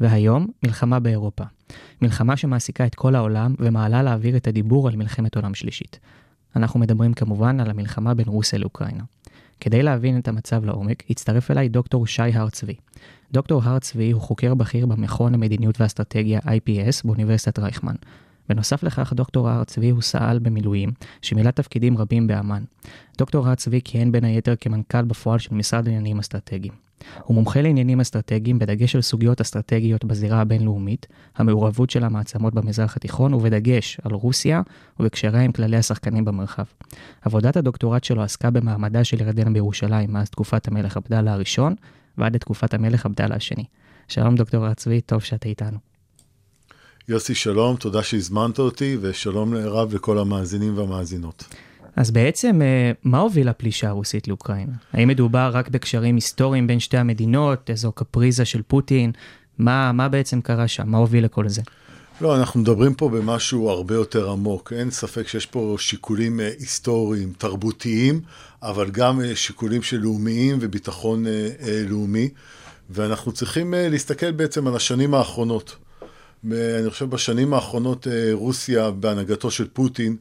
והיום, מלחמה באירופה. מלחמה שמעסיקה את כל העולם ומעלה להעביר את הדיבור על מלחמת עולם שלישית. אנחנו מדברים כמובן על המלחמה בין רוסיה לאוקראינה. כדי להבין את המצב לעומק, הצטרף אליי דוקטור שי הר צבי. דוקטור הר צבי הוא חוקר בכיר במכון המדיניות והאסטרטגיה IPS באוניברסיטת רייכמן. בנוסף לכך, דוקטור הר צבי הוא סא"ל במילואים, שמילא תפקידים רבים באמ"ן. דוקטור הר צבי כיהן בין היתר כמנכ"ל בפועל של משרד לעניינים אסטרטגיים. הוא מומחה לעניינים אסטרטגיים בדגש על סוגיות אסטרטגיות בזירה הבינלאומית, המעורבות של המעצמות במזרח התיכון ובדגש על רוסיה ובקשריה עם כללי השחקנים במרחב. עבודת הדוקטורט שלו עסקה במעמדה של ירדן בירושלים מאז תקופת המלך עבדאללה הראשון ועד לתקופת המלך עבדאללה השני. שלום דוקטור הר צבי, טוב שאתה איתנו. יוסי, שלום, תודה שהזמנת אותי, ושלום רב לכל המאזינים והמאזינות. אז בעצם, אה, מה הוביל הפלישה הרוסית לאוקראינה? האם מדובר רק בקשרים היסטוריים בין שתי המדינות, איזו קפריזה של פוטין? מה, מה בעצם קרה שם? מה הוביל לכל זה? לא, אנחנו מדברים פה במשהו הרבה יותר עמוק. אין ספק שיש פה שיקולים אה, היסטוריים, תרבותיים, אבל גם אה, שיקולים של לאומיים וביטחון לאומי. ואנחנו צריכים להסתכל בעצם על השנים האחרונות. אני חושב בשנים האחרונות רוסיה, בהנהגתו של פוטין,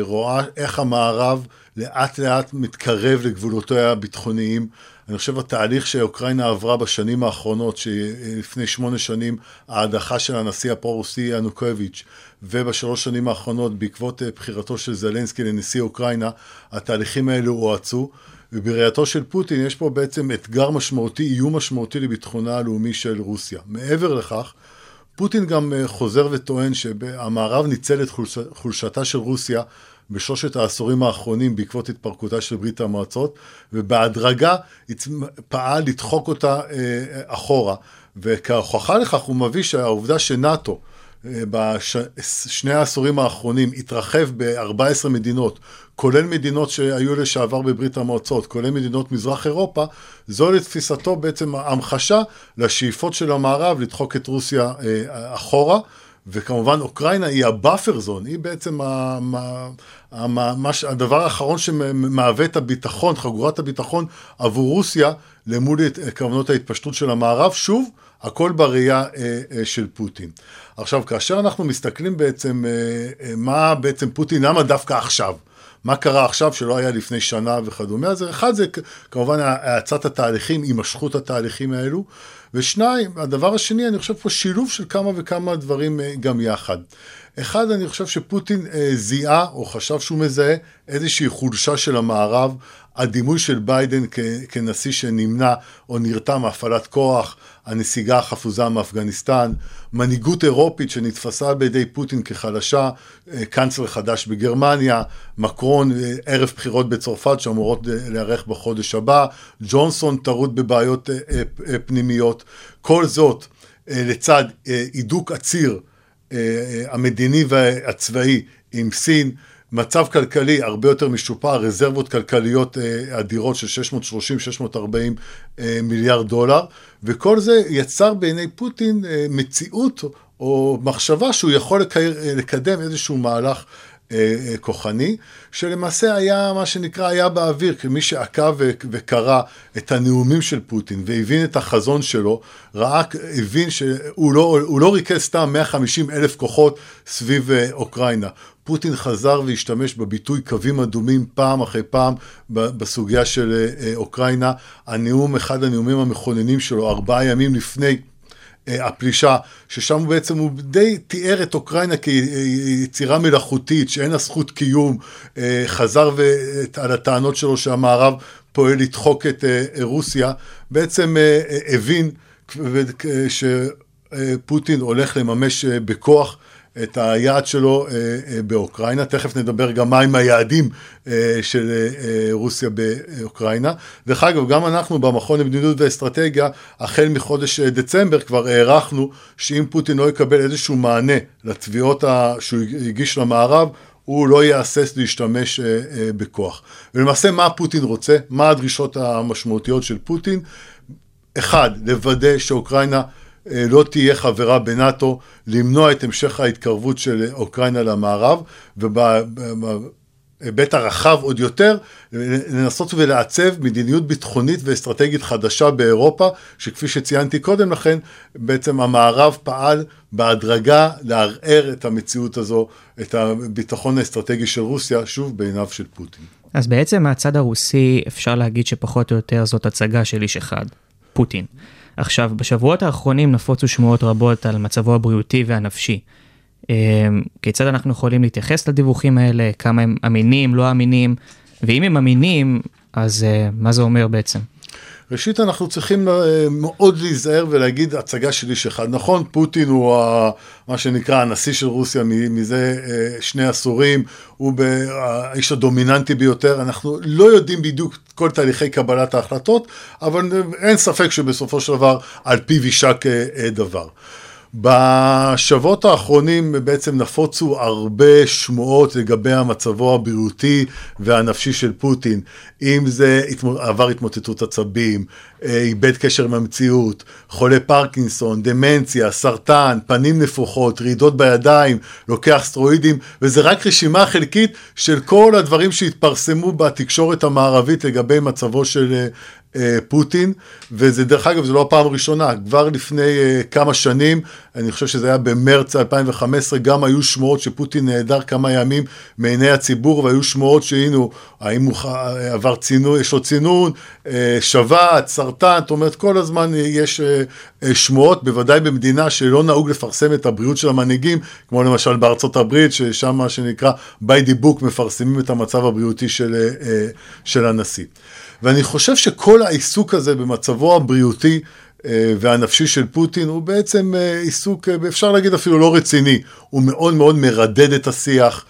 רואה איך המערב לאט לאט מתקרב לגבולותיה הביטחוניים. אני חושב התהליך שאוקראינה עברה בשנים האחרונות, שלפני שמונה שנים ההדחה של הנשיא הפרו-רוסי ינוקוביץ', ובשלוש שנים האחרונות בעקבות בחירתו של זלנסקי לנשיא אוקראינה, התהליכים האלו הואצו. ובראייתו של פוטין יש פה בעצם אתגר משמעותי, איום משמעותי לביטחונה הלאומי של רוסיה. מעבר לכך, פוטין גם חוזר וטוען שהמערב ניצל את חולש... חולשתה של רוסיה בשלושת העשורים האחרונים בעקבות התפרקותה של ברית המועצות, ובהדרגה פעל לדחוק אותה אחורה. וכהוכחה לכך הוא מביא שהעובדה שנאט"ו בשני העשורים האחרונים התרחב ב-14 מדינות, כולל מדינות שהיו לשעבר בברית המועצות, כולל מדינות מזרח אירופה, זו לתפיסתו בעצם המחשה לשאיפות של המערב לדחוק את רוסיה אחורה. וכמובן אוקראינה היא ה buffer zone, היא בעצם הדבר האחרון שמהווה את הביטחון, חגורת הביטחון עבור רוסיה למול כוונות ההתפשטות של המערב. שוב, הכל בראייה של פוטין. עכשיו, כאשר אנחנו מסתכלים בעצם מה בעצם פוטין, למה דווקא עכשיו? מה קרה עכשיו שלא היה לפני שנה וכדומה? אז אחד זה כמובן האצת התהליכים, הימשכות התהליכים האלו, ושניים, הדבר השני, אני חושב פה שילוב של כמה וכמה דברים גם יחד. אחד, אני חושב שפוטין זיהה או חשב שהוא מזהה איזושהי חולשה של המערב, הדימוי של ביידן כנשיא שנמנע או נרתע מהפעלת כוח, הנסיגה החפוזה מאפגניסטן, מנהיגות אירופית שנתפסה בידי פוטין כחלשה, קאנצלר חדש בגרמניה, מקרון ערב בחירות בצרפת שאמורות להיערך בחודש הבא, ג'ונסון טרוד בבעיות פנימיות, כל זאת לצד הידוק עציר המדיני והצבאי עם סין, מצב כלכלי הרבה יותר משופר, רזרבות כלכליות אדירות של 630-640 מיליארד דולר, וכל זה יצר בעיני פוטין מציאות או מחשבה שהוא יכול לקדם איזשהו מהלך כוחני, שלמעשה היה מה שנקרא היה באוויר, כמי שעקב וקרא את הנאומים של פוטין והבין את החזון שלו, ראה, הבין שהוא לא, לא ריכז סתם 150 אלף כוחות סביב אוקראינה. פוטין חזר והשתמש בביטוי קווים אדומים פעם אחרי פעם בסוגיה של אוקראינה. הנאום, אחד הנאומים המכוננים שלו, ארבעה ימים לפני הפלישה, ששם בעצם הוא די תיאר את אוקראינה כיצירה מלאכותית, שאין לה זכות קיום, חזר על הטענות שלו שהמערב פועל לדחוק את רוסיה, בעצם הבין שפוטין הולך לממש בכוח את היעד שלו אה, אה, באוקראינה, תכף נדבר גם מה עם היעדים אה, של רוסיה באוקראינה. דרך אגב, גם אנחנו במכון למדיניות ואסטרטגיה, החל מחודש דצמבר כבר הערכנו שאם פוטין לא יקבל איזשהו מענה לתביעות. שהוא הגיש למערב, הוא לא יהסס להשתמש בכוח. ולמעשה מה פוטין רוצה? מה הדרישות המשמעותיות של פוטין? אחד, לוודא שאוקראינה לא תהיה חברה בנאטו, למנוע את המשך ההתקרבות של אוקראינה למערב, ובהיבט הרחב עוד יותר, לנסות ולעצב מדיניות ביטחונית ואסטרטגית חדשה באירופה, שכפי שציינתי קודם לכן, בעצם המערב פעל בהדרגה לערער את המציאות הזו, את הביטחון האסטרטגי של רוסיה, שוב בעיניו של פוטין. אז בעצם מהצד הרוסי אפשר להגיד שפחות או יותר זאת הצגה של איש אחד, פוטין. עכשיו, בשבועות האחרונים נפוצו שמועות רבות על מצבו הבריאותי והנפשי. אה, כיצד אנחנו יכולים להתייחס לדיווחים האלה, כמה הם אמינים, לא אמינים, ואם הם אמינים, אז אה, מה זה אומר בעצם? ראשית, אנחנו צריכים אה, מאוד להיזהר ולהגיד הצגה של איש אחד. נכון, פוטין הוא ה, מה שנקרא הנשיא של רוסיה מזה אה, שני עשורים, הוא האיש הדומיננטי ביותר, אנחנו לא יודעים בדיוק כל תהליכי קבלת ההחלטות, אבל אין ספק שבסופו של דבר על פיו יישק אה, דבר. בשבועות האחרונים בעצם נפוצו הרבה שמועות לגבי המצבו הבריאותי והנפשי של פוטין, אם זה עבר התמוטטות עצבים, אה, איבד קשר עם המציאות, חולה פרקינסון, דמנציה, סרטן, פנים נפוחות, רעידות בידיים, לוקח סטרואידים, וזה רק רשימה חלקית של כל הדברים שהתפרסמו בתקשורת המערבית לגבי מצבו של אה, פוטין, וזה דרך אגב, זו לא הפעם הראשונה, כבר לפני uh, כמה שנים, אני חושב שזה היה במרץ 2015, גם היו שמועות שפוטין נעדר כמה ימים מעיני הציבור, והיו שמועות שהנה, האם הוא עבר צינון, יש לו צינון, uh, שבת, סרטן, זאת אומרת, כל הזמן יש uh, שמועות, בוודאי במדינה שלא נהוג לפרסם את הבריאות של המנהיגים, כמו למשל בארצות הברית, ששם מה שנקרא by the book מפרסמים את המצב הבריאותי של, של הנשיא. ואני חושב שכל העיסוק הזה במצבו הבריאותי אה, והנפשי של פוטין הוא בעצם אה, עיסוק, אה, אפשר להגיד אפילו לא רציני, הוא מאוד מאוד מרדד את השיח,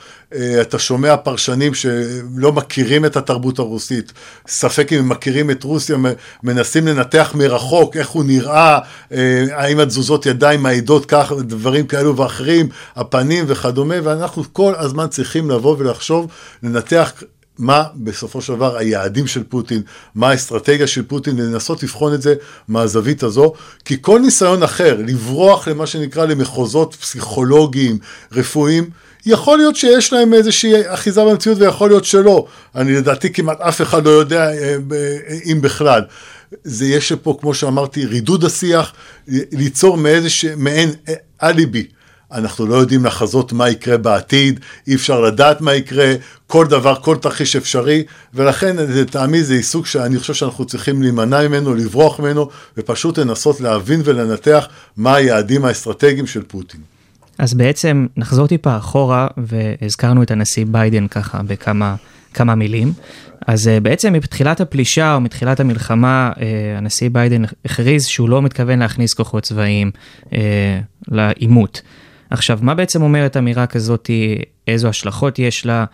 אתה שומע פרשנים שלא מכירים את התרבות הרוסית, ספק אם הם מכירים את רוסיה, מנסים לנתח מרחוק איך הוא נראה, האם התזוזות ידיים מעידות כך, דברים כאלו ואחרים, הפנים וכדומה, ואנחנו כל הזמן צריכים לבוא ולחשוב, לנתח מה בסופו של דבר היעדים של פוטין, מה האסטרטגיה של פוטין, ולנסות לבחון את זה מהזווית הזו, כי כל ניסיון אחר, לברוח למה שנקרא למחוזות פסיכולוגיים, רפואיים, יכול להיות שיש להם איזושהי אחיזה במציאות ויכול להיות שלא. אני לדעתי כמעט אף אחד לא יודע אה, אם בכלל. זה יש פה, כמו שאמרתי, רידוד השיח, ליצור מעין אה, אליבי. אנחנו לא יודעים לחזות מה יקרה בעתיד, אי אפשר לדעת מה יקרה, כל דבר, כל תרחיש אפשרי, ולכן לטעמי זה עיסוק שאני חושב שאנחנו צריכים להימנע ממנו, לברוח ממנו, ופשוט לנסות להבין ולנתח מה היעדים האסטרטגיים של פוטין. אז בעצם נחזור טיפה אחורה, והזכרנו את הנשיא ביידן ככה בכמה כמה מילים. אז uh, בעצם מתחילת הפלישה או מתחילת המלחמה, uh, הנשיא ביידן הכריז שהוא לא מתכוון להכניס כוחות צבאיים uh, לעימות. עכשיו, מה בעצם אומרת אמירה כזאת, איזו השלכות יש לה,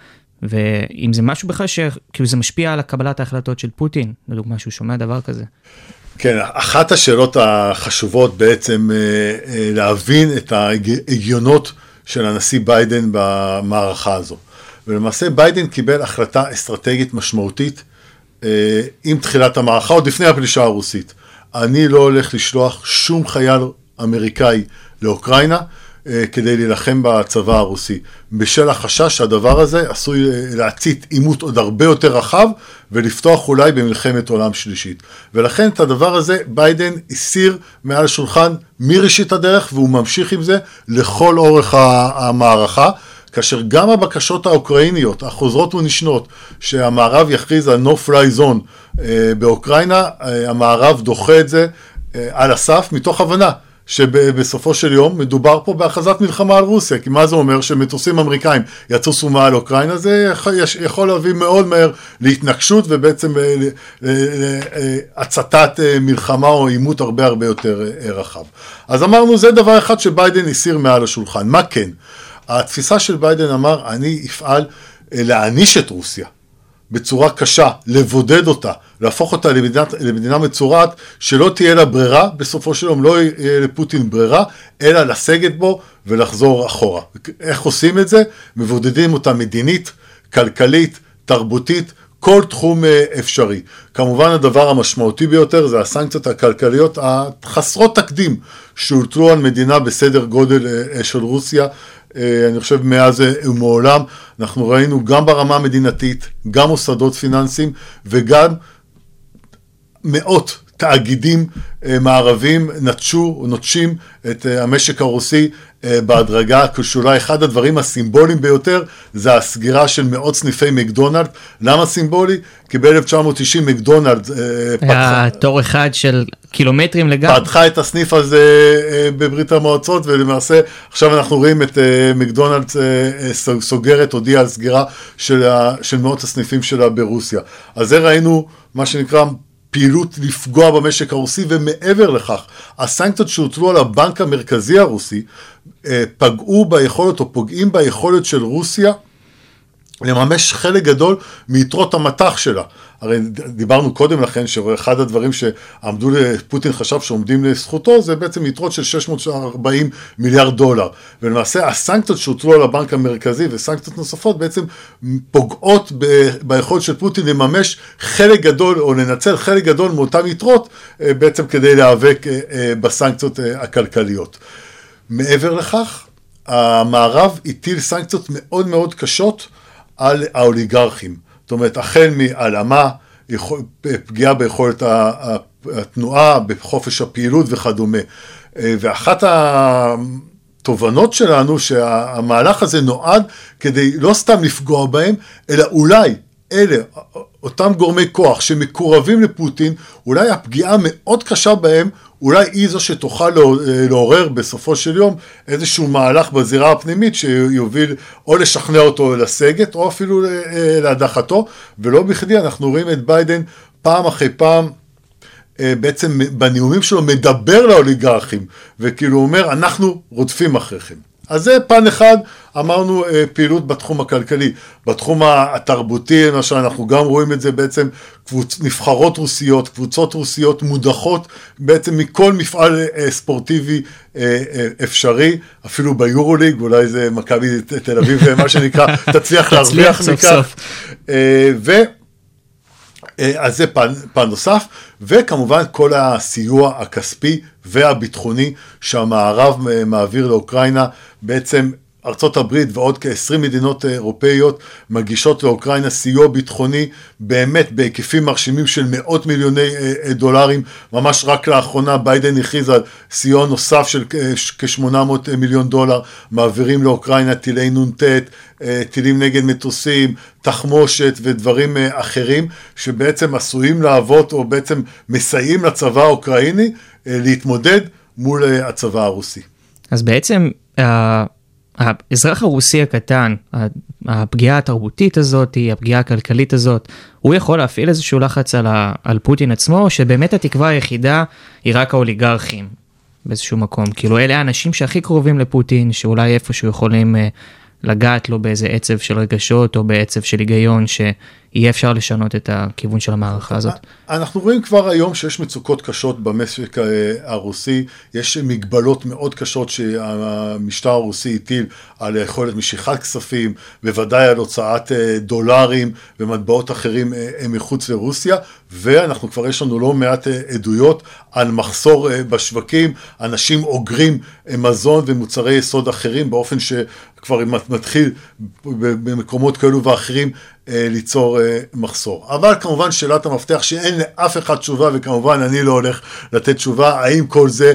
ואם זה משהו בכלל שכאילו זה משפיע על קבלת ההחלטות של פוטין, לדוגמה שהוא שומע דבר כזה. כן, אחת השאלות החשובות בעצם אה, אה, להבין את ההגיונות של הנשיא ביידן במערכה הזו. ולמעשה ביידן קיבל החלטה אסטרטגית משמעותית אה, עם תחילת המערכה, עוד לפני הפלישה הרוסית. אני לא הולך לשלוח שום חייל אמריקאי לאוקראינה, כדי להילחם בצבא הרוסי, בשל החשש שהדבר הזה עשוי אה, להצית עימות עוד הרבה יותר רחב ולפתוח אולי במלחמת עולם שלישית. ולכן את הדבר הזה ביידן הסיר מעל השולחן מראשית הדרך והוא ממשיך עם זה לכל אורך המערכה. כאשר גם הבקשות האוקראיניות החוזרות ונשנות שהמערב יכריז על no fly zone אה, באוקראינה, המערב דוחה את זה על הסף מתוך הבנה שבסופו של יום מדובר פה בהכרזת מלחמה על רוסיה, כי מה זה אומר שמטוסים אמריקאים יצוסו מעל אוקראינה, זה יכול להביא מאוד מהר להתנגשות ובעצם להצתת אה, מלחמה או עימות הרבה הרבה יותר אה, רחב. אז אמרנו זה דבר אחד שביידן הסיר מעל השולחן, מה כן? התפיסה של ביידן אמר, אני אפעל אה, להעניש את רוסיה. בצורה קשה, לבודד אותה, להפוך אותה למדינה, למדינה מצורעת, שלא תהיה לה ברירה, בסופו של יום לא יהיה לפוטין ברירה, אלא לסגת בו ולחזור אחורה. איך עושים את זה? מבודדים אותה מדינית, כלכלית, תרבותית, כל תחום אה, אפשרי. כמובן הדבר המשמעותי ביותר זה הסנקציות הכלכליות החסרות תקדים שהוטלו על מדינה בסדר גודל אה, אה, של רוסיה, אני חושב מאז ומעולם. אנחנו ראינו גם ברמה המדינתית, גם מוסדות פיננסיים וגם מאות תאגידים מערבים נטשו, נוטשים את המשק הרוסי בהדרגה, כשאולי אחד הדברים הסימבוליים ביותר זה הסגירה של מאות סניפי מקדונלד. למה סימבולי? כי ב-1990 מקדונלד היה פתחה... תור אחד של קילומטרים לגמרי. פתחה את הסניף הזה בברית המועצות, ולמעשה עכשיו אנחנו רואים את מקדונלד סוגרת, הודיעה על סגירה של, של מאות הסניפים שלה ברוסיה. אז זה ראינו, מה שנקרא, פעילות לפגוע במשק הרוסי, ומעבר לכך, הסנקציות שהוטלו על הבנק המרכזי הרוסי אה, פגעו ביכולת או פוגעים ביכולת של רוסיה לממש חלק גדול מיתרות המטח שלה. הרי דיברנו קודם לכן שאחד הדברים שעמדו, פוטין חשב שעומדים לזכותו זה בעצם יתרות של 640 מיליארד דולר. ולמעשה הסנקציות שהוטלו על הבנק המרכזי וסנקציות נוספות בעצם פוגעות ביכולת של פוטין לממש חלק גדול או לנצל חלק גדול מאותן יתרות אה, בעצם כדי להיאבק אה, אה, בסנקציות הכלכליות. מעבר לכך, המערב הטיל סנקציות מאוד מאוד קשות על האוליגרכים. זאת אומרת, החל מהעלמה, פגיעה ביכולת התנועה, בחופש הפעילות וכדומה. ואחת התובנות שלנו שהמהלך הזה נועד כדי לא סתם לפגוע בהם, אלא אולי אלה, אותם גורמי כוח שמקורבים לפוטין, אולי הפגיעה המאוד קשה בהם, אולי היא זו שתוכל לעורר בסופו של יום איזשהו מהלך בזירה הפנימית שיוביל או לשכנע אותו לסגת או אפילו להדחתו, ולא בכדי אנחנו רואים את ביידן פעם אחרי פעם בעצם בנאומים שלו מדבר לאוליגרכים, וכאילו אומר אנחנו רודפים אחריכם. אז זה פן אחד, אמרנו אה, פעילות בתחום הכלכלי. בתחום התרבותי, למשל, אנחנו גם רואים את זה בעצם, קבוצ... נבחרות רוסיות, קבוצות רוסיות מודחות בעצם מכל מפעל אה, ספורטיבי אה, אפשרי, אפילו ביורוליג, אולי זה מכבי תל אביב, מה שנקרא, תצליח להרוויח מכך. ו... אז זה פן, פן נוסף, וכמובן כל הסיוע הכספי והביטחוני שהמערב מעביר לאוקראינה, בעצם ארצות הברית ועוד כ-20 מדינות אירופאיות מגישות לאוקראינה סיוע ביטחוני באמת בהיקפים מרשימים של מאות מיליוני דולרים. ממש רק לאחרונה ביידן הכריז על סיוע נוסף של כ-800 מיליון דולר, מעבירים לאוקראינה טילי נ"ט, טילים נגד מטוסים, תחמושת ודברים אחרים שבעצם עשויים להוות או בעצם מסייעים לצבא האוקראיני להתמודד מול הצבא הרוסי. אז בעצם האזרח הרוסי הקטן, הפגיעה התרבותית הזאת, הפגיעה הכלכלית הזאת, הוא יכול להפעיל איזשהו לחץ על, ה, על פוטין עצמו, או שבאמת התקווה היחידה היא רק האוליגרכים באיזשהו מקום. כאילו אלה האנשים שהכי קרובים לפוטין, שאולי איפשהו יכולים uh, לגעת לו באיזה עצב של רגשות, או בעצב של היגיון, ש... יהיה אפשר לשנות את הכיוון של המערכה הזאת. אנחנו רואים כבר היום שיש מצוקות קשות במשק אה, הרוסי, יש מגבלות מאוד קשות שהמשטר הרוסי הטיל על יכולת משיכת כספים, בוודאי על הוצאת אה, דולרים ומטבעות אחרים אה, מחוץ לרוסיה, ואנחנו כבר יש לנו לא מעט עדויות על מחסור בשווקים, אנשים אוגרים מזון ומוצרי יסוד אחרים באופן שכבר מתחיל במקומות כאלו ואחרים ליצור מחסור. אבל כמובן שאלת המפתח שאין לאף אחד תשובה, וכמובן אני לא הולך לתת תשובה, האם כל זה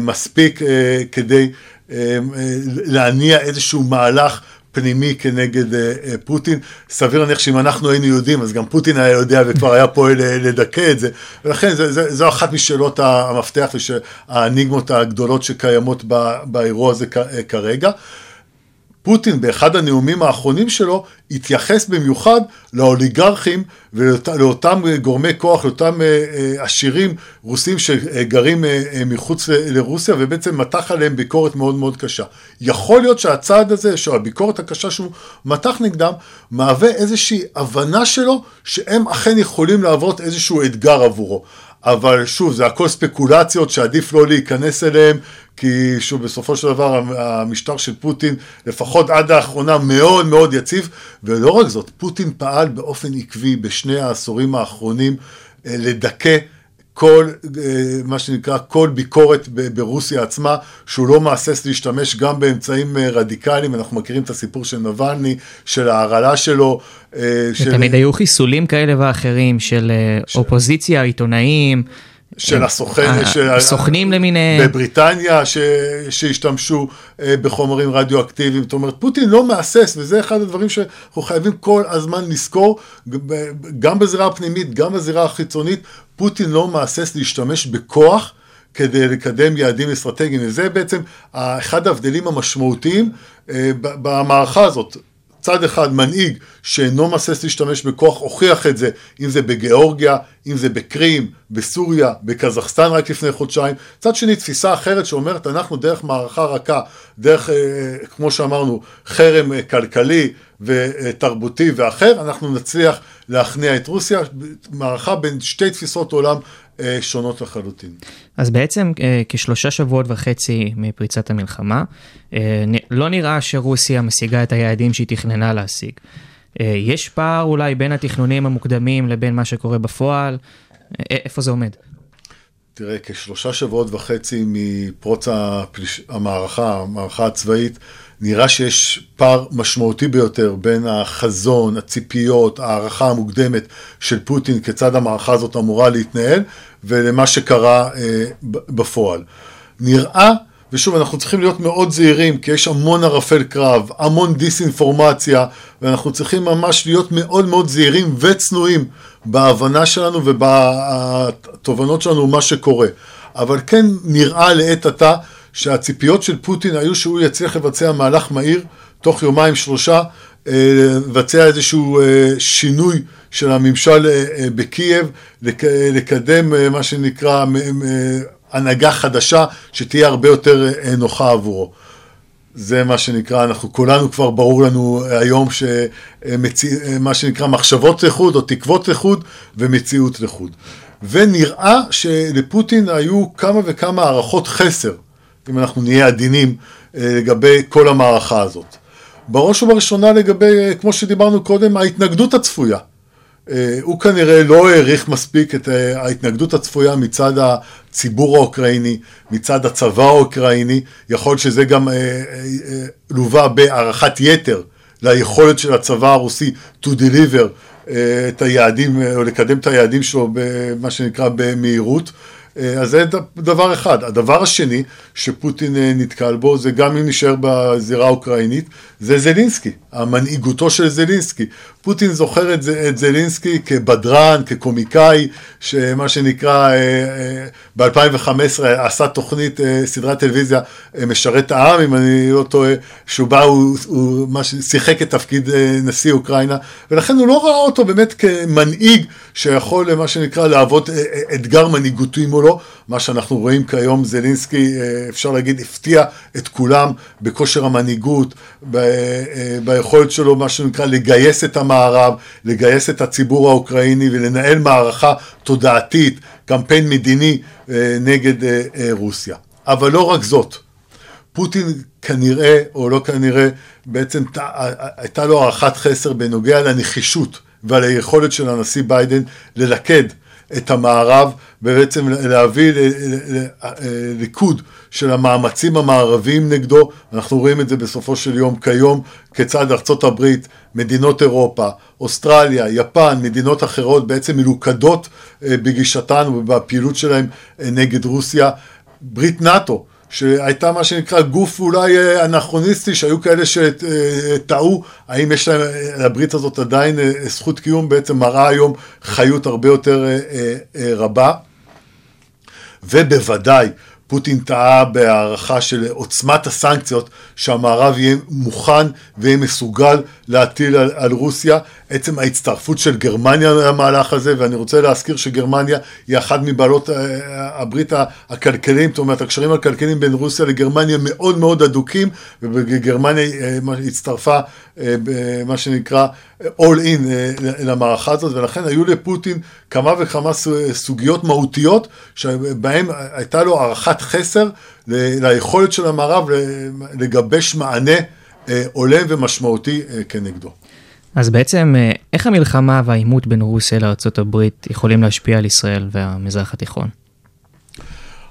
מספיק כדי להניע איזשהו מהלך פנימי כנגד פוטין. סביר להניח שאם אנחנו היינו יודעים, אז גם פוטין היה יודע וכבר היה פועל לדכא את זה. ולכן זה, זה, זו אחת משאלות המפתח והאניגמות הגדולות שקיימות באירוע הזה כרגע. פוטין באחד הנאומים האחרונים שלו התייחס במיוחד לאוליגרכים ולאותם גורמי כוח, לאותם אה, אה, עשירים רוסים שגרים אה, מחוץ לרוסיה ובעצם מתח עליהם ביקורת מאוד מאוד קשה. יכול להיות שהצעד הזה, שהביקורת הקשה שהוא מתח נגדם, מהווה איזושהי הבנה שלו שהם אכן יכולים להוות איזשהו אתגר עבורו. אבל שוב, זה הכל ספקולציות שעדיף לא להיכנס אליהן, כי שוב, בסופו של דבר המשטר של פוטין, לפחות עד האחרונה, מאוד מאוד יציב, ולא רק זאת, פוטין פעל באופן עקבי בשני העשורים האחרונים אה, לדכא כל, אה, מה שנקרא, כל ביקורת ברוסיה עצמה, שהוא לא מהסס להשתמש גם באמצעים אה, רדיקליים, אנחנו מכירים את הסיפור של נבלני, של ההרעלה שלו. של... ותמיד היו חיסולים כאלה ואחרים של ש... אופוזיציה, עיתונאים. של הסוכן, של הסוכנים למיניהם. בבריטניה ש, שהשתמשו אה, בחומרים רדיואקטיביים. זאת אומרת, פוטין לא מהסס, וזה אחד הדברים שאנחנו חייבים כל הזמן לזכור, גם בזירה הפנימית, גם בזירה החיצונית, פוטין לא מהסס להשתמש בכוח. כדי לקדם יעדים אסטרטגיים, וזה בעצם אחד ההבדלים המשמעותיים אה, במערכה הזאת. צד אחד מנהיג שאינו מהסס להשתמש בכוח הוכיח את זה, אם זה בגיאורגיה, אם זה בקרים, בסוריה, בקזחסטן רק לפני חודשיים. צד שני תפיסה אחרת שאומרת אנחנו דרך מערכה רכה, דרך אה, כמו שאמרנו חרם אה, כלכלי ותרבותי ואחר, אנחנו נצליח להכניע את רוסיה, מערכה בין שתי תפיסות עולם אה, שונות לחלוטין. אז בעצם אה, כשלושה שבועות וחצי מפריצת המלחמה, אה, לא נראה שרוסיה משיגה את היעדים שהיא תכננה להשיג. יש פער אולי בין התכנונים המוקדמים לבין מה שקורה בפועל? איפה זה עומד? תראה, כשלושה שבועות וחצי מפרוץ הפליש... המערכה, המערכה הצבאית, נראה שיש פער משמעותי ביותר בין החזון, הציפיות, ההערכה המוקדמת של פוטין כיצד המערכה הזאת אמורה להתנהל, ולמה שקרה אה, בפועל. נראה, ושוב, אנחנו צריכים להיות מאוד זהירים, כי יש המון ערפל קרב, המון דיסאינפורמציה, ואנחנו צריכים ממש להיות מאוד מאוד זהירים וצנועים בהבנה שלנו ובתובנות שלנו מה שקורה. אבל כן נראה לעת עתה שהציפיות של פוטין היו שהוא יצליח לבצע מהלך מהיר, תוך יומיים שלושה, אה, לבצע איזשהו אה, שינוי של הממשל אה, בקייב, לקדם מה שנקרא הנהגה חדשה שתהיה הרבה יותר נוחה עבורו. זה מה שנקרא, אנחנו כולנו כבר ברור לנו היום שמה שנקרא מחשבות לחוד או תקוות לחוד ומציאות לחוד. ונראה שלפוטין היו כמה וכמה הערכות חסר אם אנחנו נהיה עדינים אה, לגבי כל המערכה הזאת. בראש ובראשונה לגבי, אה, כמו שדיברנו קודם, ההתנגדות הצפויה. אה, הוא כנראה לא העריך מספיק את ההתנגדות הצפויה מצד הציבור האוקראיני, מצד הצבא האוקראיני, יכול להיות שזה גם לווה בהערכת יתר ליכולת של הצבא הרוסי to deliver את היעדים, או לקדם את היעדים שלו במה שנקרא במהירות. אה, אז זה דבר אחד. הדבר השני שפוטין אה, נתקל בו, זה גם אם נשאר בזירה האוקראינית, זה זלינסקי, המנהיגותו של זלינסקי. פוטין זוכר את, את זלינסקי כבדרן, כקומיקאי, שמה שנקרא אה, ב-2015 עשה תוכנית, סדרת טלוויזיה משרת העם, אם אני לא טועה, שהוא בא, הוא, הוא מה שיחק את תפקיד נשיא אוקראינה, ולכן הוא לא ראה אותו באמת כמנהיג שיכול, מה שנקרא, להוות אתגר מנהיגותי מולו. מה שאנחנו רואים כיום, זלינסקי, אה, אפשר להגיד, הפתיע את כולם בכושר המנהיגות, ב, אה, ביכולת שלו, מה שנקרא, לגייס את המערב, לגייס את הציבור האוקראיני ולנהל מערכה תודעתית, קמפיין מדיני אה, נגד רוסיה. אבל לא רק זאת, פוטין כנראה, או לא כנראה, בעצם הייתה לו הערכת חסר בנוגע לנחישות ועל היכולת של הנשיא ביידן ללכד את המערב ובעצם להביא לליכוד של המאמצים המערביים נגדו. אנחנו רואים את זה בסופו של יום כיום, כיצד ארצות הברית, מדינות אירופה, אוסטרליה, יפן, מדינות אחרות בעצם מלוכדות אה, בגישתן ובפעילות שלהן אה, נגד רוסיה. ברית נאט"ו, שהייתה מה שנקרא גוף אולי אה, אנכרוניסטי, שהיו כאלה שטעו, האם יש להם, לברית הזאת עדיין זכות קיום, בעצם מראה היום חיות הרבה יותר רבה. ובוודאי פוטין טעה בהערכה של עוצמת הסנקציות שהמערב יהיה מוכן ויהיה מסוגל להטיל על, על רוסיה. עצם ההצטרפות של גרמניה למהלך הזה, ואני רוצה להזכיר שגרמניה היא אחת מבעלות אה, הברית הכלכליים, זאת אומרת הקשרים הכלכליים בין רוסיה לגרמניה מאוד מאוד הדוקים, וגרמניה אה, הצטרפה אה, במה שנקרא all in למערכה הזאת, ולכן היו לפוטין כמה וכמה סוגיות מהותיות, שבהן הייתה לו הערכת חסר ליכולת של המערב לגבש מענה הולם ומשמעותי כנגדו. אז בעצם, איך המלחמה והעימות בין רוסיה לארה"ב יכולים להשפיע על ישראל והמזרח התיכון?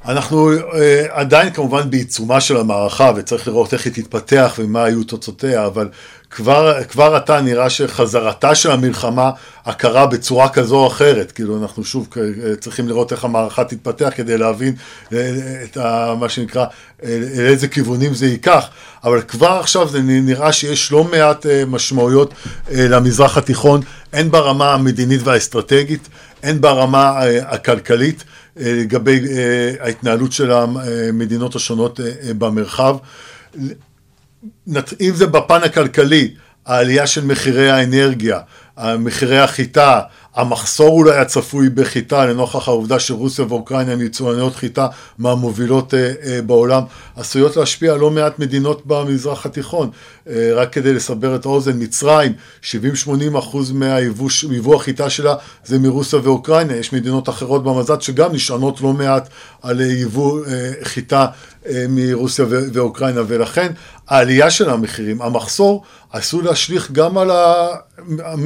אנחנו uh, עדיין כמובן בעיצומה של המערכה וצריך לראות איך היא תתפתח ומה היו תוצאותיה, אבל כבר, כבר עתה נראה שחזרתה של המלחמה הכרה בצורה כזו או אחרת, כאילו אנחנו שוב צריכים לראות איך המערכה תתפתח כדי להבין אה, את ה, מה שנקרא, אה, לאיזה כיוונים זה ייקח, אבל כבר עכשיו זה נראה שיש לא מעט משמעויות למזרח התיכון, הן ברמה המדינית והאסטרטגית, הן ברמה הכלכלית. לגבי אה, ההתנהלות של המדינות השונות אה, במרחב. אם זה בפן הכלכלי, העלייה של מחירי האנרגיה, מחירי החיטה, המחסור אולי הצפוי בחיטה לנוכח העובדה שרוסיה ואוקראינה הן יצואניות חיטה מהמובילות אה, אה, בעולם, עשויות להשפיע על לא מעט מדינות במזרח התיכון. אה, רק כדי לסבר את האוזן, מצרים, 70-80 אחוז מהיבוא החיטה שלה זה מרוסיה ואוקראינה, יש מדינות אחרות במז"ת שגם נשענות לא מעט על יבוא חיטה מרוסיה ואוקראינה, ולכן העלייה של המחירים, המחסור, עשוי להשליך גם על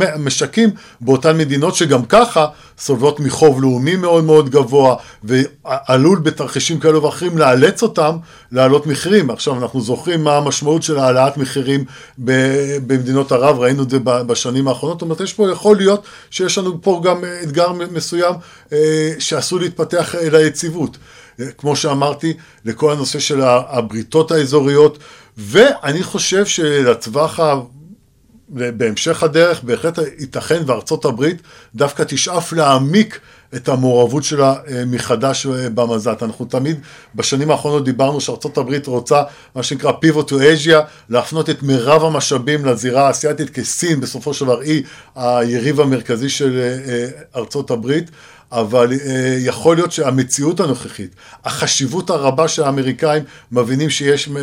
המשקים באותן מדינות שגם ככה סובלות מחוב לאומי מאוד מאוד גבוה, ועלול בתרחישים כאלו ואחרים לאלץ אותם להעלות מחירים. עכשיו אנחנו זוכרים מה המשמעות של העלאת מחירים במדינות ערב, ראינו את זה בשנים האחרונות, זאת אומרת יש פה, יכול להיות שיש לנו פה גם אתגר מסוים אה, שעשוי להתפתח ליציבות. כמו שאמרתי, לכל הנושא של הבריתות האזוריות, ואני חושב שלטווח. בהמשך הדרך בהחלט ייתכן וארצות הברית דווקא תשאף להעמיק את המעורבות שלה אה, מחדש אה, במז"ת. אנחנו תמיד בשנים האחרונות דיברנו שארצות הברית רוצה מה שנקרא pivot to Asia, להפנות את מירב המשאבים לזירה האסייתית כסין בסופו של דבר היא היריב המרכזי של אה, ארצות הברית. אבל אה, יכול להיות שהמציאות הנוכחית, החשיבות הרבה שהאמריקאים מבינים שיש אה,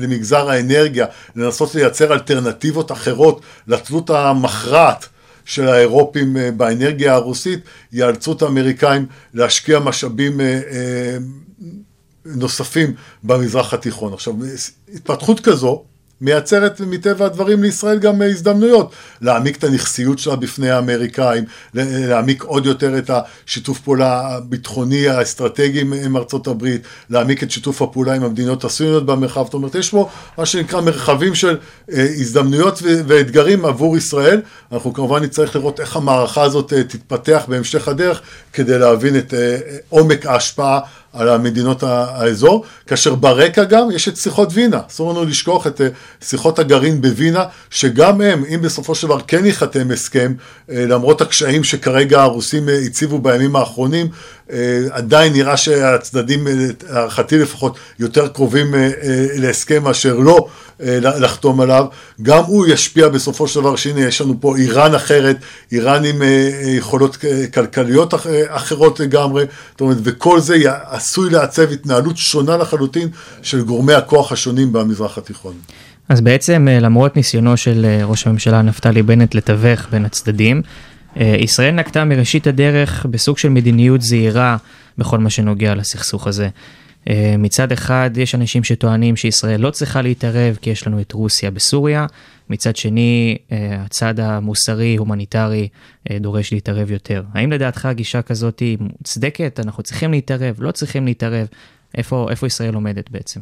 למגזר האנרגיה, לנסות לייצר אלטרנטיבות אחרות לתלות המכרעת של האירופים אה, באנרגיה הרוסית, יאלצו את האמריקאים להשקיע משאבים נוספים במזרח התיכון. עכשיו, התפתחות כזו, מייצרת מטבע הדברים לישראל גם הזדמנויות. להעמיק את הנכסיות שלה בפני האמריקאים, להעמיק עוד יותר את השיתוף פעולה הביטחוני האסטרטגי עם ארצות הברית, להעמיק את שיתוף הפעולה עם המדינות הסוניות במרחב, זאת אומרת יש פה מה שנקרא מרחבים של אה, הזדמנויות ואתגרים עבור ישראל, אנחנו כמובן נצטרך לראות איך המערכה הזאת אה, תתפתח בהמשך הדרך כדי להבין את אה, עומק ההשפעה על המדינות האזור, כאשר ברקע גם יש את שיחות וינה, אסור לנו לשכוח את אה, שיחות הגרעין בווינה, שגם הם, אם בסופו של דבר כן ייחתם הסכם, אה, למרות הקשיים שכרגע הרוסים אה, הציבו בימים האחרונים, עדיין נראה שהצדדים, להערכתי לפחות, יותר קרובים להסכם מאשר לא לחתום עליו, גם הוא ישפיע בסופו של דבר, שהנה יש לנו פה איראן אחרת, איראן עם יכולות כלכליות אחרות לגמרי, זאת אומרת, וכל זה עשוי לעצב התנהלות שונה לחלוטין של גורמי הכוח השונים במזרח התיכון. אז בעצם אה, למרות ניסיונו של אה, ראש הממשלה נפתלי בנט לתווך בין הצדדים, אה, ישראל נקטה מראשית הדרך בסוג של מדיניות זהירה בכל מה שנוגע לסכסוך הזה. מצד אחד יש אנשים שטוענים שישראל לא צריכה להתערב כי יש לנו את רוסיה בסוריה, מצד שני הצד המוסרי-הומניטרי דורש להתערב יותר. האם לדעתך הגישה כזאת היא מוצדקת? אנחנו צריכים להתערב? לא צריכים להתערב? איפה, איפה ישראל עומדת בעצם?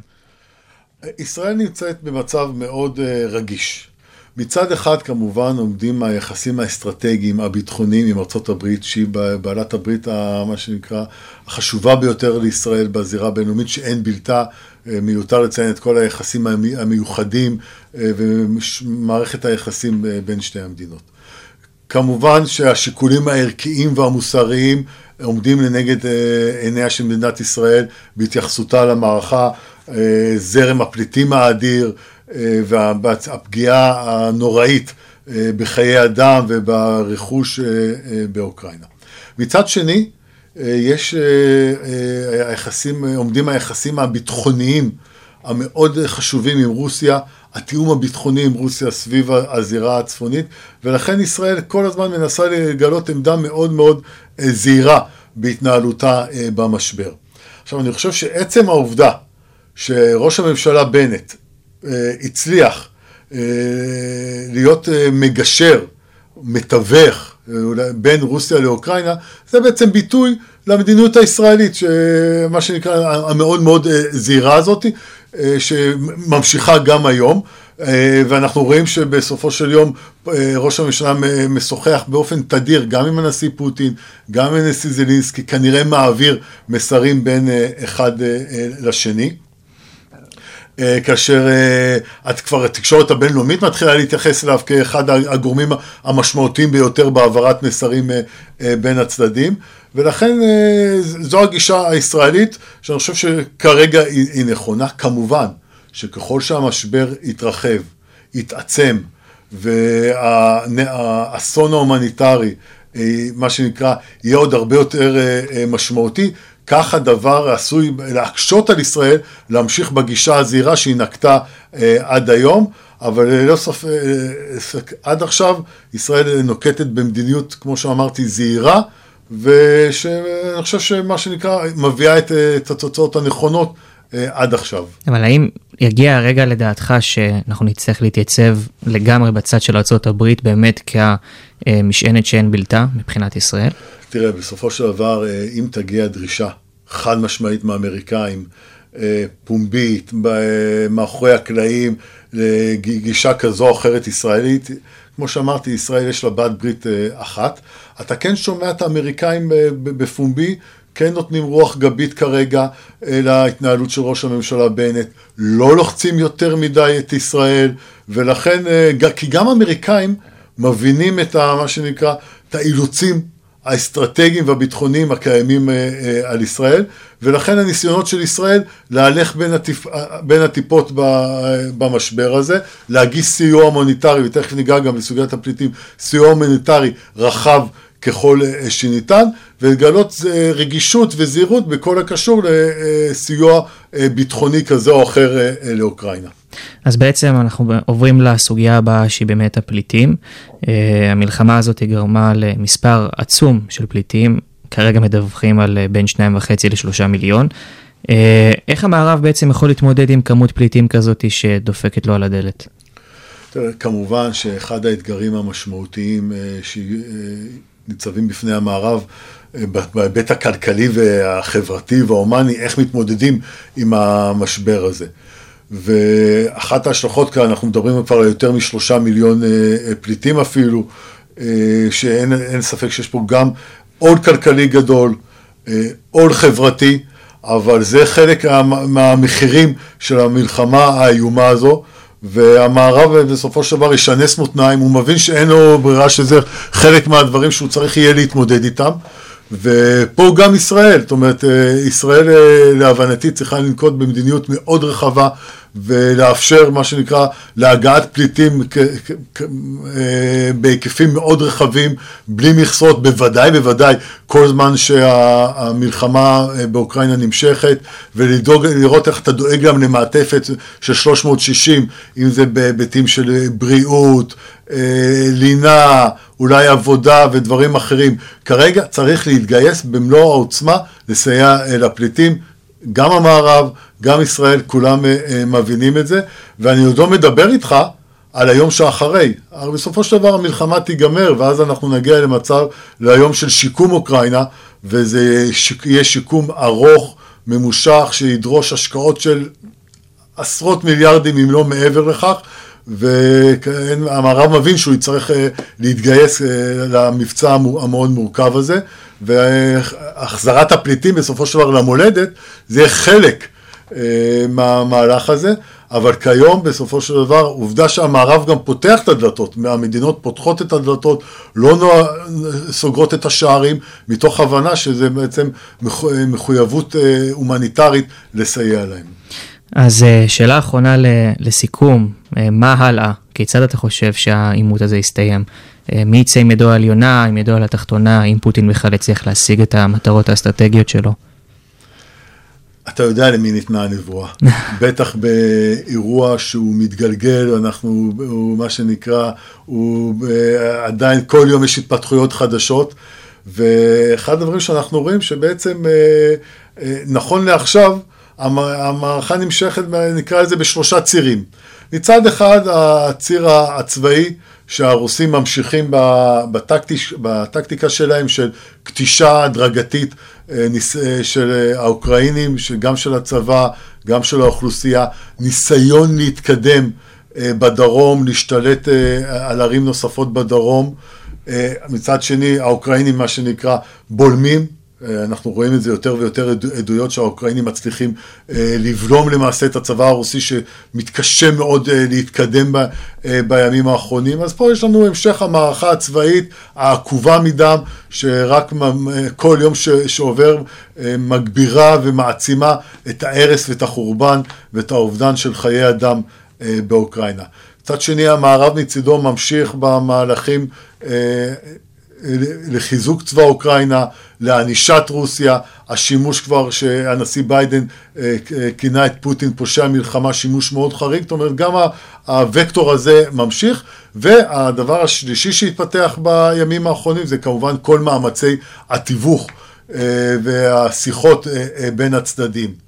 ישראל נמצאת במצב מאוד רגיש. מצד אחד כמובן עומדים היחסים האסטרטגיים הביטחוניים עם ארה"ב, שהיא בעלת הברית, מה שנקרא, החשובה ביותר לישראל בזירה הבינלאומית, שאין בלתה, אה, מיותר לציין את כל היחסים המיוחדים אה, ומערכת היחסים בין שתי המדינות. כמובן שהשיקולים הערכיים והמוסריים עומדים לנגד אה, עיניה של מדינת ישראל בהתייחסותה למערכה, אה, זרם הפליטים האדיר אה, והפגיעה הנוראית אה, בחיי אדם וברכוש אה, אה, באוקראינה. מצד שני, אה, יש אה, אה, היחסים, עומדים היחסים הביטחוניים המאוד חשובים עם רוסיה, התיאום הביטחוני עם רוסיה סביב הזירה הצפונית, ולכן ישראל כל הזמן מנסה לגלות עמדה מאוד מאוד אה, זהירה בהתנהלותה אה, במשבר. עכשיו, אני חושב שעצם העובדה שראש הממשלה בנט אה, הצליח אה, להיות אה, מגשר, מתווך, אה, בין רוסיה לאוקראינה, זה בעצם ביטוי למדיניות הישראלית, מה שנקרא המאוד מאוד אה, זהירה הזאת, אה, שממשיכה גם היום, אה, ואנחנו רואים שבסופו של יום אה, ראש הממשלה משוחח באופן תדיר גם עם הנשיא פוטין, גם עם הנשיא זלינסקי, כנראה מעביר מסרים בין אה, אחד אה, אה, לשני. אה, כאשר אה, את כבר התקשורת הבינלאומית מתחילה להתייחס אליו כאחד הגורמים המשמעותיים ביותר בהעברת מסרים אה, בין הצדדים, ולכן זו הגישה הישראלית שאני חושב שכרגע היא, נכונה. כמובן שככל שהמשבר יתרחב, יתעצם, והאסון ההומניטרי, מה שנקרא, יהיה עוד הרבה יותר משמעותי, כך הדבר עשוי להקשות על ישראל להמשיך בגישה הזהירה שהיא נקטה אה, עד היום, אבל ללא ספק, אה, עד עכשיו ישראל נוקטת במדיניות, כמו שאמרתי, זהירה, ואני חושב שמה שנקרא, מביאה את, אה, את התוצאות הנכונות אה, עד עכשיו. אבל האם יגיע הרגע לדעתך שאנחנו נצטרך להתייצב לגמרי בצד של ארה"ב באמת כמשענת שאין בלתה מבחינת ישראל? תראה, בסופו של דבר, אה, אם תגיע דרישה חד משמעית מהאמריקאים, אה, פומבית, ב- מאחורי הקלעים, לגישה כזו או אחרת ישראלית, כמו שאמרתי, ישראל יש לה בת ברית אה, אחת. אתה כן שומע את האמריקאים בפומבי, כן נותנים רוח גבית כרגע אה, להתנהלות של ראש הממשלה בנט, לא לוחצים יותר מדי את ישראל, ולכן, אה, כי גם האמריקאים מבינים את ה, מה שנקרא, את האילוצים האסטרטגיים והביטחוניים הקיימים אה, אה, על ישראל, ולכן הניסיונות של ישראל להלך בין, הטיפ, אה, בין הטיפות במשבר הזה, להגיש סיוע הומניטרי, ותכף ניגע גם בסוגיית הפליטים, סיוע הומניטרי רחב ככל שניתן, ולגלות רגישות וזהירות בכל הקשור לסיוע ביטחוני כזה או אחר לאוקראינה. אז בעצם אנחנו עוברים לסוגיה הבאה שהיא באמת הפליטים. Uh, המלחמה הזאת גרמה למספר עצום של פליטים, כרגע מדווחים על uh, בין 2.5 ל-3 מיליון. Uh, איך המערב בעצם יכול להתמודד עם כמות פליטים כזאת שדופקת לו על הדלת? כמובן שאחד האתגרים המשמעותיים אה, שניצבים בפני המערב אה, בהיבט הכלכלי והחברתי וההומני, איך מתמודדים עם המשבר הזה. ואחת ההשלכות כאן, אנחנו מדברים כבר על יותר משלושה מיליון אה, אה, פליטים אפילו, אה, שאין אין ספק שיש פה גם עול כלכלי גדול, עול חברתי, אבל זה חלק מה- מהמחירים של המלחמה האיומה הזו. והמערב בסופו של דבר ישנס מותניים, הוא מבין שאין לו ברירה שזה חלק מהדברים שהוא צריך יהיה להתמודד איתם. ופה גם ישראל, זאת אומרת, אה, ישראל אה, להבנתי צריכה לנקוט במדיניות מאוד רחבה ולאפשר מה שנקרא להגעת פליטים אה, בהיקפים מאוד רחבים, בלי מכסות, בוודאי, בוודאי, כל זמן שהמלחמה אה, באוקראינה נמשכת, ולדאוג, לראות איך אתה דואג גם למעטפת של 360, אם זה בהיבטים של בריאות, אה, לינה, אולי עבודה ודברים אחרים. כרגע צריך להתגייס במלוא העוצמה לסייע לפליטים, גם המערב, גם ישראל, כולם אה, אה, מבינים את זה, ואני עוד לא מדבר איתך על היום שאחרי. הרי בסופו של דבר המלחמה תיגמר, ואז אנחנו נגיע למצב, ליום של שיקום אוקראינה, וזה יהיה שיקום ארוך, ממושך, שידרוש השקעות של עשרות מיליארדים, אם לא מעבר לכך, והמערב מבין שהוא יצטרך אה, להתגייס למבצע המאוד מורכב הזה, והחזרת הפליטים בסופו של דבר למולדת, זה יהיה חלק אה, מהמהלך הזה. אבל כיום, בסופו של דבר, עובדה שהמערב גם פותח את הדלתות, המדינות פותחות את הדלתות, לא נוע... סוגרות את השערים, מתוך הבנה שזה בעצם מחויבות אה, הומניטרית לסייע להם. אז אה, שאלה אחרונה לסיכום, מה הלאה? כיצד אתה חושב שהעימות הזה יסתיים? מי יצא עם ידו העליונה, עם ידו על התחתונה, אם פוטין בכלל יצליח להשיג את המטרות האסטרטגיות שלו? אתה יודע למי ניתנה הנבואה. בטח באירוע שהוא מתגלגל, אנחנו, הוא מה שנקרא, הוא עדיין כל יום יש התפתחויות חדשות, ואחד הדברים שאנחנו רואים שבעצם אה, אה, נכון לעכשיו, המערכה נמשכת, נקרא לזה בשלושה צירים. מצד אחד הציר הצבאי, שהרוסים ממשיכים בטקטיק, בטקטיקה שלהם של כתישה הדרגתית אה, אה, של אה, האוקראינים, גם של הצבא, גם של האוכלוסייה, ניסיון להתקדם בדרום, להשתלט על ערים נוספות בדרום. מצד שני, האוקראינים, מה שנקרא, בולמים, אנחנו רואים את זה יותר ויותר עדויות שהאוקראינים מצליחים אה, לבלום למעשה את הצבא הרוסי שמתקשה מאוד אה, להתקדם בימים האחרונים. אז פה יש לנו המשך המערכה הצבאית העקובה מדם, שרק כל יום שעובר מגבירה ומעצימה את ההרס ואת החורבן ואת האובדן של חיי אדם באוקראינה. מצד שני, המערב מצידו ממשיך במהלכים לחיזוק צבא אוקראינה, לענישת רוסיה, השימוש כבר שהנשיא ביידן אה, כינה את פוטין פושע מלחמה, שימוש מאוד חריג, זאת אומרת גם הוקטור הזה ממשיך, והדבר השלישי שהתפתח בימים האחרונים זה כמובן כל מאמצי התיווך אה, והשיחות אה, בין הצדדים.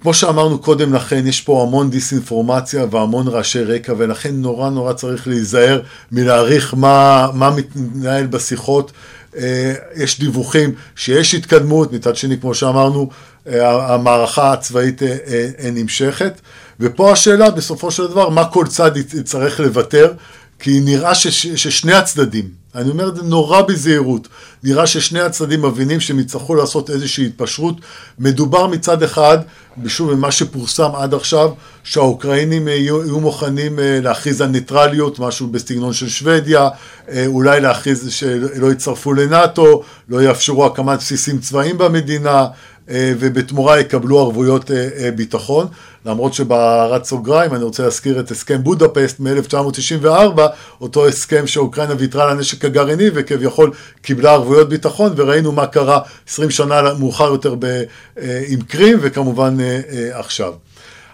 כמו שאמרנו קודם לכן, יש פה המון דיסאינפורמציה והמון רעשי רקע, ולכן נורא נורא צריך להיזהר מלהעריך מה, מה מתנהל בשיחות. אה, יש דיווחים שיש התקדמות, מצד שני, כמו שאמרנו, אה, המערכה הצבאית אה, נמשכת. ופה השאלה, בסופו של דבר, מה כל צד יצטרך לוותר, כי נראה שש, ששני הצדדים, אני אומר את זה נורא בזהירות. נראה ששני הצדדים מבינים שהם יצטרכו לעשות איזושהי התפשרות. מדובר מצד אחד, שוב, ממה שפורסם עד עכשיו, שהאוקראינים יהיו, יהיו מוכנים אה, להכריז על ניטרליות, משהו בסגנון של שוודיה, אה, אולי להכריז שלא יצטרפו לנאטו, לא יאפשרו הקמת בסיסים צבאיים במדינה, אה, ובתמורה יקבלו ערבויות ביטחון. למרות שבהערת סוגריים אני רוצה להזכיר את הסכם בודפסט מ-1994, אותו הסכם שאוקראינה ויתרה על הנשק הגרעיני וכביכול קיבלה ערבויות ביטחון, וראינו מה קרה 20 שנה מאוחר יותר ב, אה, עם קרים, וכמובן אה, אה, עכשיו.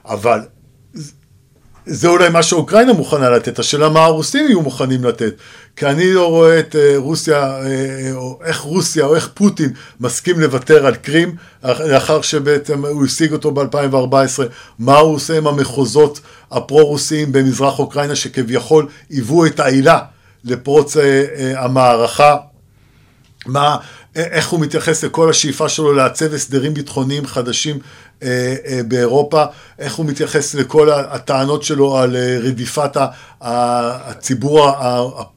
אבל זה אולי מה שאוקראינה מוכנה לתת, השאלה מה הרוסים יהיו מוכנים לתת. כי אני לא רואה את אה, רוסיה, אה, או איך רוסיה, או איך פוטין מסכים לוותר על קרים, לאחר שבעצם הוא השיג אותו ב-2014, מה הוא עושה עם המחוזות הפרו-רוסיים במזרח אוקראינה, שכביכול היוו את העילה לפרוץ אה, המערכה. מה, איך הוא מתייחס לכל השאיפה שלו לעצב הסדרים ביטחוניים חדשים אה, אה, באירופה, איך הוא מתייחס לכל הטענות שלו על אה, רדיפת הציבור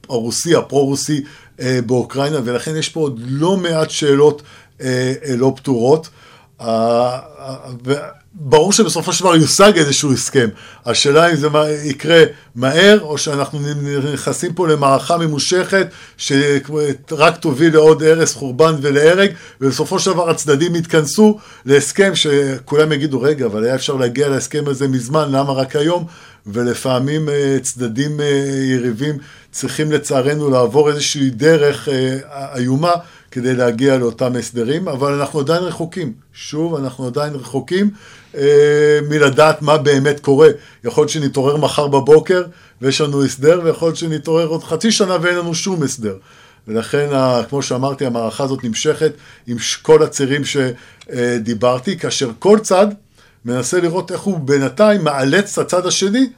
הרוסי, הפרו-רוסי באוקראינה, ולכן יש פה עוד לא מעט שאלות לא פתורות. ברור שבסופו של דבר יושג איזשהו הסכם. השאלה אם זה יקרה מהר, או שאנחנו נכנסים פה למערכה ממושכת, שרק תוביל לעוד הרס, חורבן ולהרג, ובסופו של דבר הצדדים יתכנסו להסכם שכולם יגידו, רגע, אבל היה אפשר להגיע להסכם הזה מזמן, למה רק היום? ולפעמים אה, צדדים אה, יריבים צריכים לצערנו לעבור איזושהי דרך אה, איומה כדי להגיע לאותם הסדרים, אבל אנחנו עדיין רחוקים. שוב, אנחנו עדיין רחוקים אה, מלדעת מה באמת קורה. יכול להיות שנתעורר מחר בבוקר ויש לנו הסדר, ויכול להיות שנתעורר עוד חצי שנה ואין לנו שום הסדר. ולכן, כמו שאמרתי, המערכה הזאת נמשכת עם כל הצירים שדיברתי, כאשר כל צד מנסה לראות איך הוא בינתיים מאלץ את הצד השני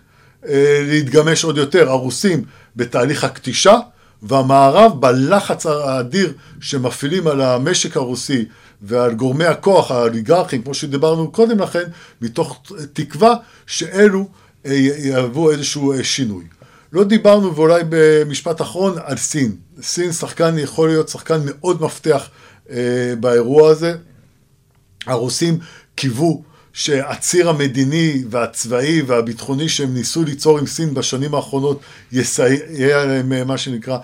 אה, להתגמש עוד יותר. הרוסים בתהליך הכתישה, והמערב בלחץ האדיר שמפעילים על המשק הרוסי ועל גורמי הכוח האוליגרכים, כמו שדיברנו קודם לכן, מתוך תקווה שאלו אה, יהוו איזשהו אה, שינוי. לא דיברנו, ואולי במשפט אחרון, על סין. סין שחקן יכול להיות שחקן מאוד מפתח אה, באירוע הזה. הרוסים קיוו שהציר המדיני והצבאי והביטחוני שהם ניסו ליצור עם סין בשנים האחרונות יסייע להם, אה, מה שנקרא,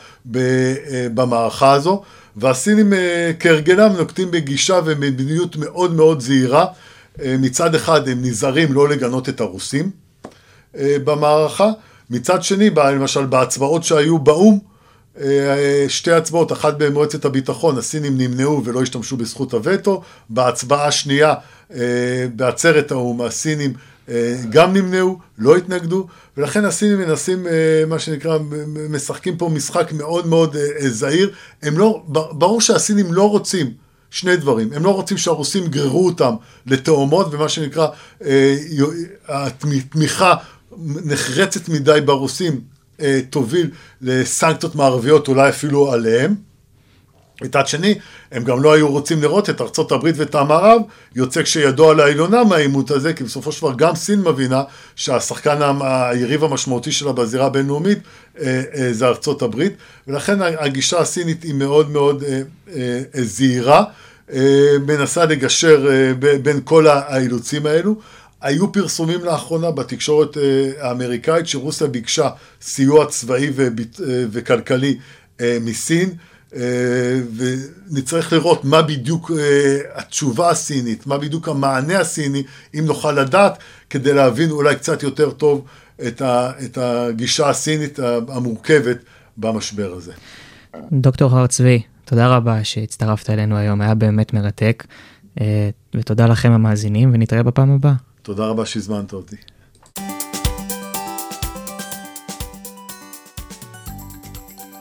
במערכה הזו. והסינים כהרגלם נוקטים בגישה ומדיניות מאוד מאוד זהירה. מצד אחד הם נזהרים לא לגנות את הרוסים במערכה, מצד שני, למשל בהצבעות שהיו באו"ם, אה, שתי הצבעות, אחת במועצת הביטחון, הסינים נמנעו ולא השתמשו בזכות הווטו, בהצבעה השנייה אה, בעצרת האו"ם, הסינים אה, גם נמנעו, לא התנגדו, ולכן הסינים מנסים, מה שנקרא, משחקים פה משחק מאוד מאוד זהיר. הם לא, ברור שהסינים לא רוצים שני דברים, הם לא רוצים שהרוסים יגררו אותם לתאומות, ומה שנקרא, התמיכה נחרצת מדי ברוסים אה, תוביל לסנקציות מערביות אולי אפילו עליהם. מצד שני, הם גם לא היו רוצים לראות את ארצות הברית ואת המערב יוצא כשידו על העליונה מהעימות הזה, כי בסופו של דבר גם סין מבינה שהשחקן היריב המשמעותי שלה בזירה הבינלאומית אה, אה, זה ארצות הברית, ולכן הגישה הסינית היא מאוד מאוד זהירה, מנסה לגשר בין כל האילוצים האלו. היו פרסומים לאחרונה בתקשורת אה, האמריקאית שרוסיה ביקשה סיוע צבאי וביט... אה, וכלכלי אה, מסין, ונצטרך לראות מה בדיוק התשובה הסינית, מה בדיוק המענה הסיני, אם נוכל לדעת, כדי להבין אולי קצת יותר טוב את הגישה הסינית המורכבת במשבר הזה. דוקטור הר צבי, תודה רבה שהצטרפת אלינו היום, היה באמת מרתק, ותודה לכם המאזינים, ונתראה בפעם הבאה. תודה רבה שהזמנת אותי.